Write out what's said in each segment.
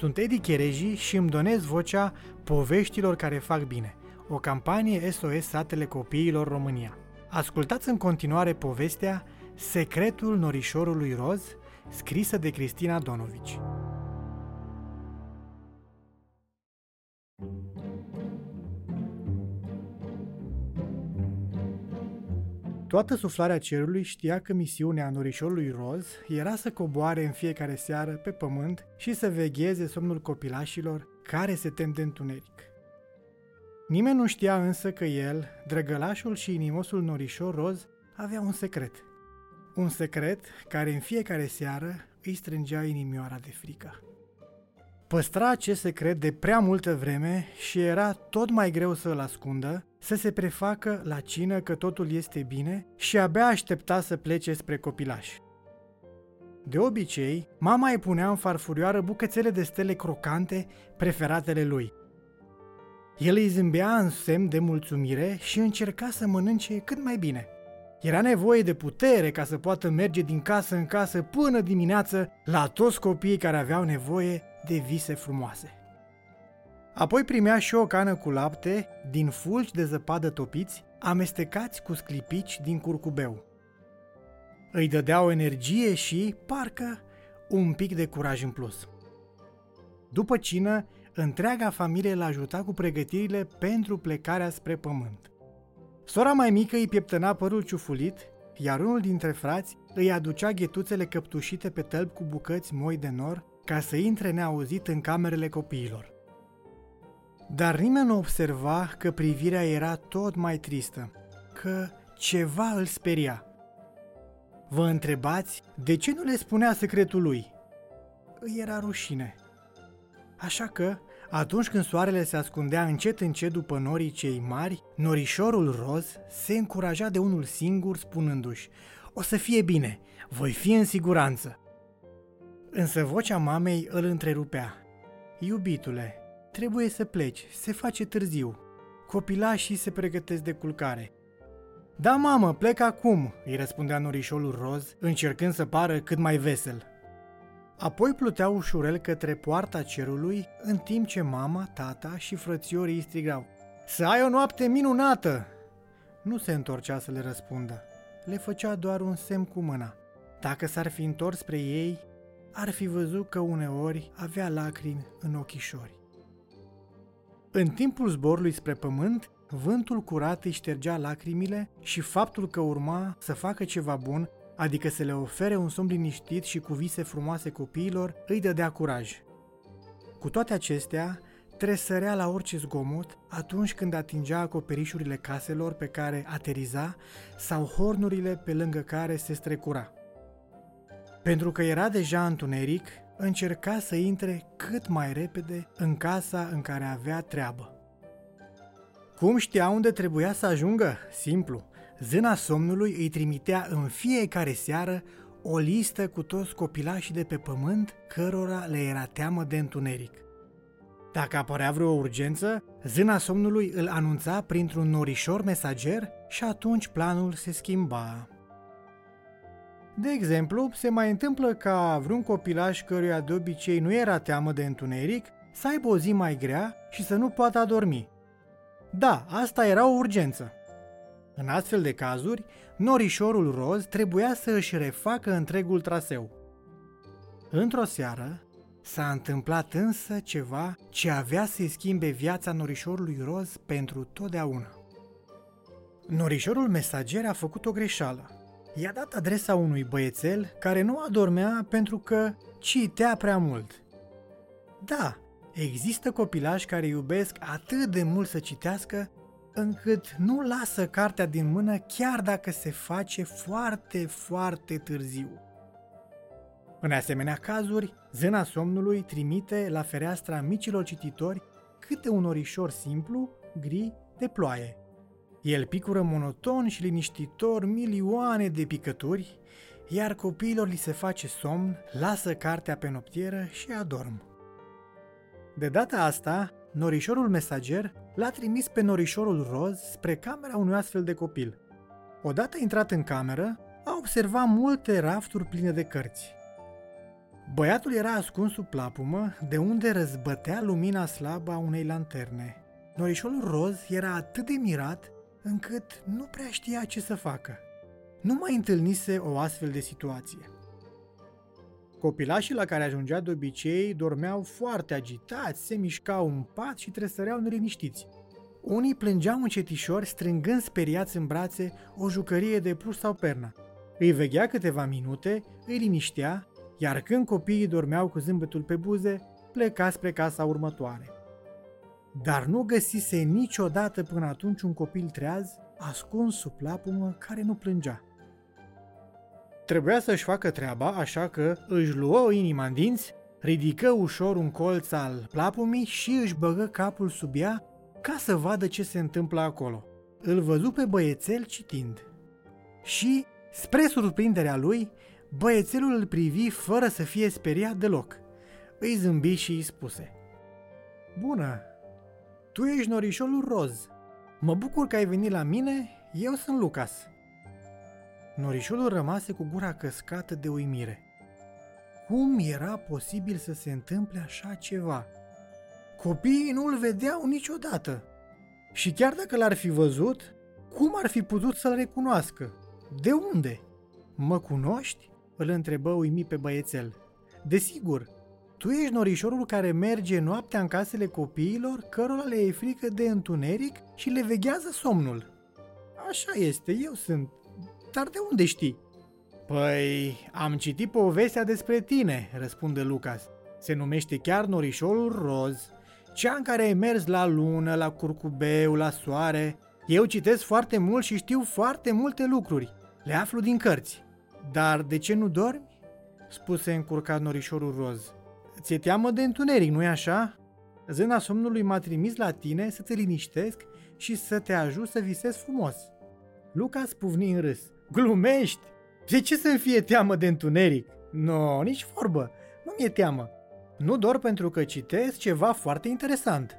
Sunt Edi Chereji și îmi donez vocea poveștilor care fac bine, o campanie SOS Satele Copiilor România. Ascultați în continuare povestea Secretul norișorului roz, scrisă de Cristina Donovici. Toată suflarea cerului știa că misiunea norișorului roz era să coboare în fiecare seară pe pământ și să vegheze somnul copilașilor care se tem de întuneric. Nimeni nu știa însă că el, drăgălașul și inimosul norișor roz, avea un secret. Un secret care în fiecare seară îi strângea inimioara de frică. Păstra acest secret de prea multă vreme și era tot mai greu să îl ascundă, să se prefacă la cină că totul este bine și abia aștepta să plece spre copilaș. De obicei, mama îi punea în farfurioară bucățele de stele crocante, preferatele lui. El îi zâmbea în semn de mulțumire și încerca să mănânce cât mai bine. Era nevoie de putere ca să poată merge din casă în casă până dimineață la toți copiii care aveau nevoie de vise frumoase. Apoi primea și o cană cu lapte din fulgi de zăpadă topiți, amestecați cu sclipici din curcubeu. Îi dădea o energie și, parcă, un pic de curaj în plus. După cină, întreaga familie l-a ajutat cu pregătirile pentru plecarea spre pământ. Sora mai mică îi pieptăna părul ciufulit, iar unul dintre frați îi aducea ghetuțele căptușite pe tălpi cu bucăți moi de nor ca să intre neauzit în camerele copiilor. Dar nimeni nu observa că privirea era tot mai tristă, că ceva îl speria. Vă întrebați de ce nu le spunea secretul lui? Îi era rușine. Așa că, atunci când soarele se ascundea încet încet după norii cei mari, norișorul roz se încuraja de unul singur spunându-și O să fie bine, voi fi în siguranță. Însă vocea mamei îl întrerupea. Iubitule, trebuie să pleci, se face târziu. Copilașii se pregătesc de culcare. Da, mamă, plec acum, îi răspundea norișorul roz, încercând să pară cât mai vesel. Apoi plutea ușurel către poarta cerului, în timp ce mama, tata și frățiorii îi strigau. Să ai o noapte minunată! Nu se întorcea să le răspundă. Le făcea doar un semn cu mâna. Dacă s-ar fi întors spre ei, ar fi văzut că uneori avea lacrimi în ochișori. În timpul zborului spre pământ, vântul curat îi ștergea lacrimile și faptul că urma să facă ceva bun, adică să le ofere un somn liniștit și cu vise frumoase copiilor, îi dădea curaj. Cu toate acestea, tresărea la orice zgomot atunci când atingea acoperișurile caselor pe care ateriza sau hornurile pe lângă care se strecura. Pentru că era deja întuneric, încerca să intre cât mai repede în casa în care avea treabă. Cum știa unde trebuia să ajungă? Simplu. Zâna somnului îi trimitea în fiecare seară o listă cu toți copilașii de pe pământ cărora le era teamă de întuneric. Dacă apărea vreo urgență, zâna somnului îl anunța printr-un norișor mesager și atunci planul se schimba. De exemplu, se mai întâmplă ca vreun copilaș căruia de obicei nu era teamă de întuneric să aibă o zi mai grea și să nu poată adormi. Da, asta era o urgență. În astfel de cazuri, norișorul roz trebuia să își refacă întregul traseu. Într-o seară, s-a întâmplat însă ceva ce avea să-i schimbe viața norișorului roz pentru totdeauna. Norișorul mesager a făcut o greșeală i-a dat adresa unui băiețel care nu adormea pentru că citea prea mult. Da, există copilași care iubesc atât de mult să citească încât nu lasă cartea din mână chiar dacă se face foarte, foarte târziu. În asemenea cazuri, zâna somnului trimite la fereastra micilor cititori câte un orișor simplu, gri, de ploaie, el picură monoton și liniștitor milioane de picături, iar copiilor li se face somn, lasă cartea pe noptieră și adorm. De data asta, norișorul mesager l-a trimis pe norișorul roz spre camera unui astfel de copil. Odată intrat în cameră, a observat multe rafturi pline de cărți. Băiatul era ascuns sub plapumă, de unde răzbătea lumina slabă a unei lanterne. Norișorul roz era atât de mirat încât nu prea știa ce să facă. Nu mai întâlnise o astfel de situație. Copilașii la care ajungea de obicei dormeau foarte agitați, se mișcau în pat și tresăreau neliniștiți. Unii plângeau încetișor, strângând speriați în brațe o jucărie de plus sau perna. Îi veghea câteva minute, îi liniștea, iar când copiii dormeau cu zâmbetul pe buze, pleca spre casa următoare. Dar nu găsise niciodată până atunci un copil treaz, ascuns sub plapumă, care nu plângea. Trebuia să-și facă treaba, așa că își luă inima în dinți, ridică ușor un colț al plapumii și își băgă capul sub ea ca să vadă ce se întâmplă acolo. Îl văzu pe băiețel citind. Și, spre surprinderea lui, băiețelul îl privi fără să fie speriat deloc. Îi zâmbi și îi spuse. Bună, tu ești norișorul roz. Mă bucur că ai venit la mine, eu sunt Lucas. Norișorul rămase cu gura căscată de uimire. Cum era posibil să se întâmple așa ceva? Copiii nu-l vedeau niciodată. Și chiar dacă l-ar fi văzut, cum ar fi putut să-l recunoască? De unde? Mă cunoști? Îl întrebă uimit pe băiețel. Desigur, tu ești norișorul care merge noaptea în casele copiilor, cărora le e frică de întuneric și le veghează somnul. Așa este, eu sunt. Dar de unde știi? Păi, am citit povestea despre tine, răspunde Lucas. Se numește chiar norișorul roz. Cea în care ai mers la lună, la curcubeu, la soare. Eu citesc foarte mult și știu foarte multe lucruri. Le aflu din cărți. Dar de ce nu dormi? spuse încurcat norișorul roz. Ți-e teamă de întuneric, nu-i așa? Zâna somnului m-a trimis la tine să te liniștesc și să te ajut să visezi frumos. Luca spuvni în râs. Glumești? De ce să-mi fie teamă de întuneric? Nu, no, nici vorbă. Nu mi-e teamă. Nu doar pentru că citesc ceva foarte interesant.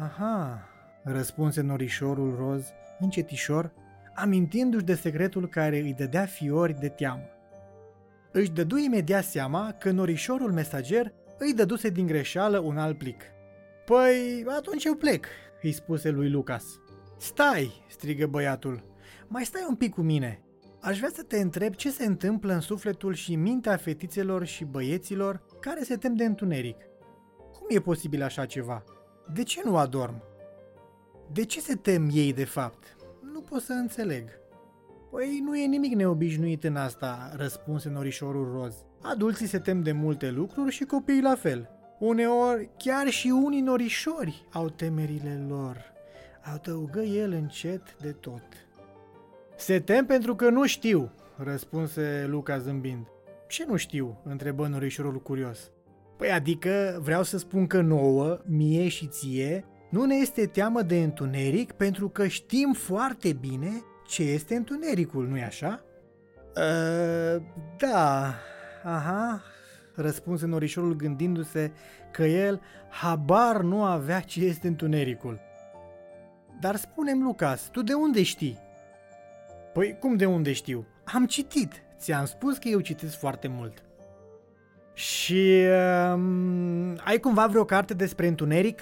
Aha, răspunse norișorul roz, încetișor, amintindu-și de secretul care îi dădea fiori de teamă. Își dădu imediat seama că norișorul mesager îi dăduse din greșeală un alt plic. Păi, atunci eu plec, îi spuse lui Lucas. Stai, strigă băiatul, mai stai un pic cu mine. Aș vrea să te întreb ce se întâmplă în sufletul și mintea fetițelor și băieților care se tem de întuneric. Cum e posibil așa ceva? De ce nu adorm? De ce se tem ei de fapt? Nu pot să înțeleg. Păi nu e nimic neobișnuit în asta, răspunse norișorul roz. Adulții se tem de multe lucruri și copiii la fel. Uneori, chiar și unii norișori au temerile lor. Adăugă el încet de tot. Se tem pentru că nu știu, răspunse Luca zâmbind. Ce nu știu? întrebă norișorul curios. Păi adică vreau să spun că nouă, mie și ție, nu ne este teamă de întuneric pentru că știm foarte bine ce este întunericul, nu-i așa? Uh, da, aha, răspunse norișorul gândindu-se că el habar nu avea ce este întunericul. Dar spunem, Lucas, tu de unde știi? Păi cum de unde știu? Am citit. Ți-am spus că eu citesc foarte mult. Și um, ai cumva vreo carte despre întuneric?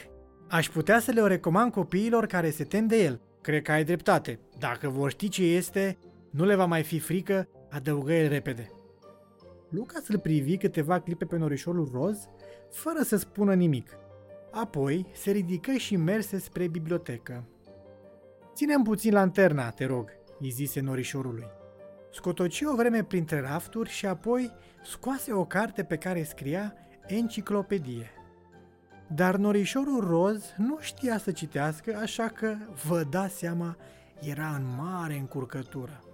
Aș putea să le o recomand copiilor care se tem de el. Cred că ai dreptate. Dacă vor ști ce este, nu le va mai fi frică, adăugă el repede. Lucas îl privi câteva clipe pe norișorul roz, fără să spună nimic. Apoi se ridică și merse spre bibliotecă. Ținem puțin lanterna, te rog, îi zise norișorului. Scotoci o vreme printre rafturi și apoi scoase o carte pe care scria Enciclopedie. Dar norișorul roz nu știa să citească, așa că, vă dați seama, era în mare încurcătură.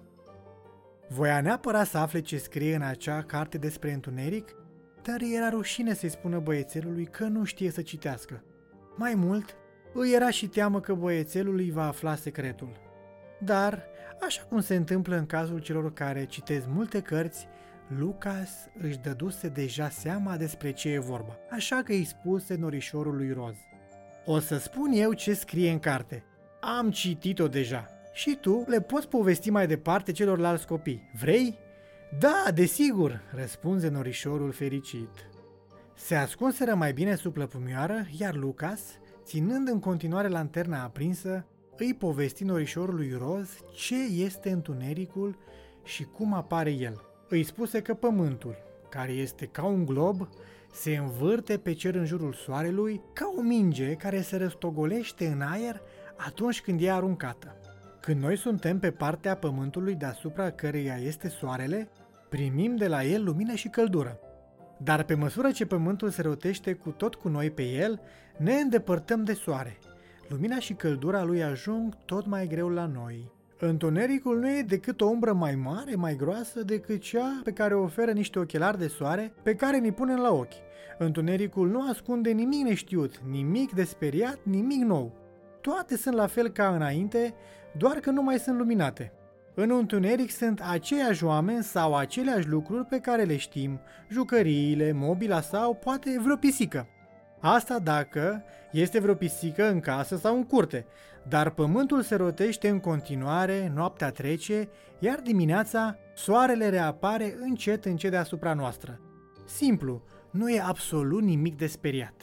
Voia neapărat să afle ce scrie în acea carte despre întuneric, dar era rușine să-i spună băiețelului că nu știe să citească. Mai mult, îi era și teamă că băiețelul îi va afla secretul. Dar, așa cum se întâmplă în cazul celor care citesc multe cărți, Lucas își dăduse deja seama despre ce e vorba, așa că îi spuse norișorului roz. O să spun eu ce scrie în carte. Am citit-o deja. Și tu le poți povesti mai departe celorlalți copii. Vrei? Da, desigur, răspunse norișorul fericit. Se ascunseră mai bine sub plăpumioară, iar Lucas, ținând în continuare lanterna aprinsă, îi povesti norișorului roz ce este întunericul și cum apare el. Îi spuse că pământul, care este ca un glob, se învârte pe cer în jurul soarelui ca o minge care se răstogolește în aer atunci când e aruncată. Când noi suntem pe partea pământului deasupra căreia este soarele, primim de la el lumină și căldură. Dar pe măsură ce pământul se rotește cu tot cu noi pe el, ne îndepărtăm de soare. Lumina și căldura lui ajung tot mai greu la noi. Întunericul nu e decât o umbră mai mare, mai groasă decât cea pe care o oferă niște ochelari de soare pe care ni punem la ochi. Întunericul nu ascunde nimic neștiut, nimic de speriat, nimic nou. Toate sunt la fel ca înainte, doar că nu mai sunt luminate. În întuneric sunt aceiași oameni sau aceleași lucruri pe care le știm, jucăriile, mobila sau poate vreo pisică. Asta dacă este vreo pisică în casă sau în curte, dar pământul se rotește în continuare, noaptea trece, iar dimineața soarele reapare încet încet deasupra noastră. Simplu, nu e absolut nimic de speriat.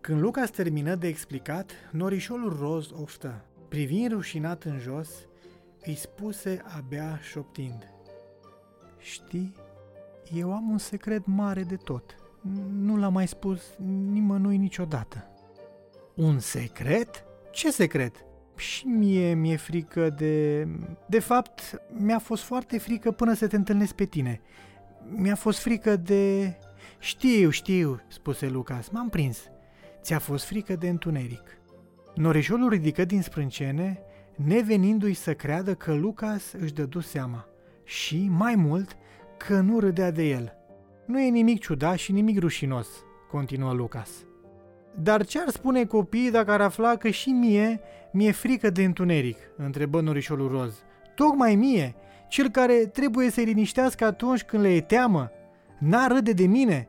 Când Lucas termină de explicat, norișolul roz oftă. Privind rușinat în jos, îi spuse abia șoptind. Știi, eu am un secret mare de tot. Nu l-am mai spus nimănui niciodată. Un secret? Ce secret? Și mie mi-e frică de... De fapt, mi-a fost foarte frică până să te întâlnesc pe tine. Mi-a fost frică de... Știu, știu, spuse Lucas, m-am prins. Ți-a fost frică de întuneric. Norișolul ridică din sprâncene, nevenindu-i să creadă că Lucas își dădu seama. Și, mai mult, că nu râdea de el. Nu e nimic ciudat și nimic rușinos, continuă Lucas. Dar ce ar spune copiii dacă ar afla că și mie mi-e frică de întuneric? întrebă norișolul roz. Tocmai mie, cel care trebuie să-i liniștească atunci când le e teamă. N-ar râde de mine?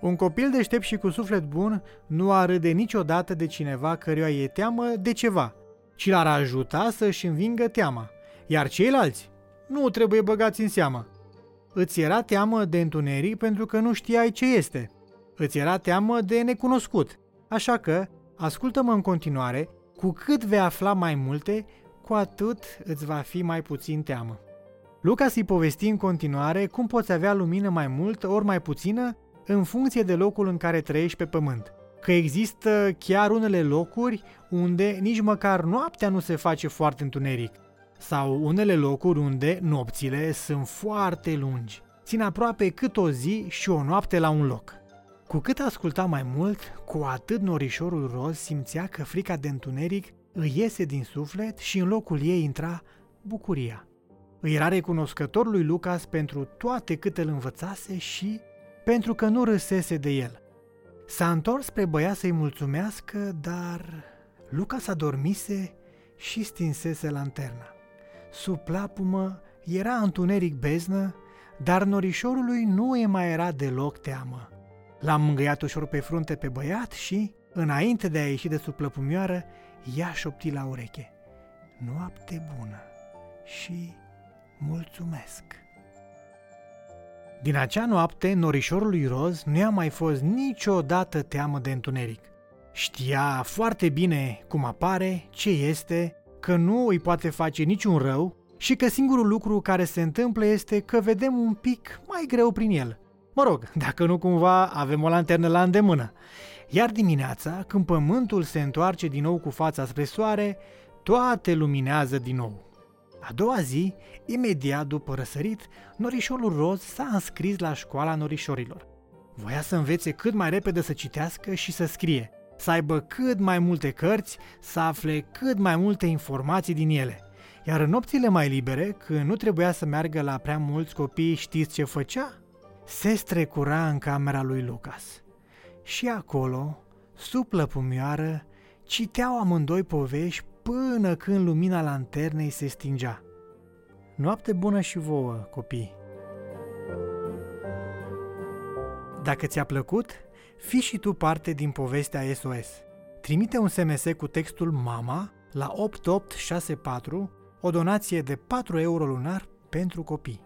Un copil deștept și cu suflet bun nu ar râde niciodată de cineva căruia e teamă de ceva, ci l-ar ajuta să-și învingă teama. Iar ceilalți nu trebuie băgați în seamă. Îți era teamă de întuneric pentru că nu știai ce este. Îți era teamă de necunoscut. Așa că, ascultă-mă în continuare, cu cât vei afla mai multe, cu atât îți va fi mai puțin teamă. Lucas îi povesti în continuare cum poți avea lumină mai mult ori mai puțină în funcție de locul în care trăiești pe pământ. Că există chiar unele locuri unde nici măcar noaptea nu se face foarte întuneric. Sau unele locuri unde nopțile sunt foarte lungi. Țin aproape cât o zi și o noapte la un loc. Cu cât asculta mai mult, cu atât norișorul roz simțea că frica de întuneric îi iese din suflet și în locul ei intra bucuria. Îi era recunoscător lui Lucas pentru toate câte îl învățase și pentru că nu râsese de el. S-a întors spre băiat să-i mulțumească, dar Lucas adormise și stinsese lanterna. Sub plapumă era întuneric beznă, dar norișorului nu îi mai era deloc teamă. L-am mângâiat ușor pe frunte pe băiat și, înainte de a ieși de sub plăpumioară, ea șopti la ureche. Noapte bună și mulțumesc! Din acea noapte, norișorul lui Roz nu i-a mai fost niciodată teamă de întuneric. Știa foarte bine cum apare, ce este, că nu îi poate face niciun rău și că singurul lucru care se întâmplă este că vedem un pic mai greu prin el. Mă rog, dacă nu cumva avem o lanternă la îndemână. Iar dimineața, când pământul se întoarce din nou cu fața spre soare, toate luminează din nou. A doua zi, imediat după răsărit, norișorul roz s-a înscris la școala norișorilor. Voia să învețe cât mai repede să citească și să scrie, să aibă cât mai multe cărți, să afle cât mai multe informații din ele. Iar în nopțile mai libere, când nu trebuia să meargă la prea mulți copii, știți ce făcea? Se strecura în camera lui Lucas. Și acolo, sub plăpumioară, citeau amândoi povești până când lumina lanternei se stingea. Noapte bună și vouă, copii! Dacă ți-a plăcut, fii și tu parte din povestea SOS. Trimite un SMS cu textul MAMA la 8864, o donație de 4 euro lunar pentru copii.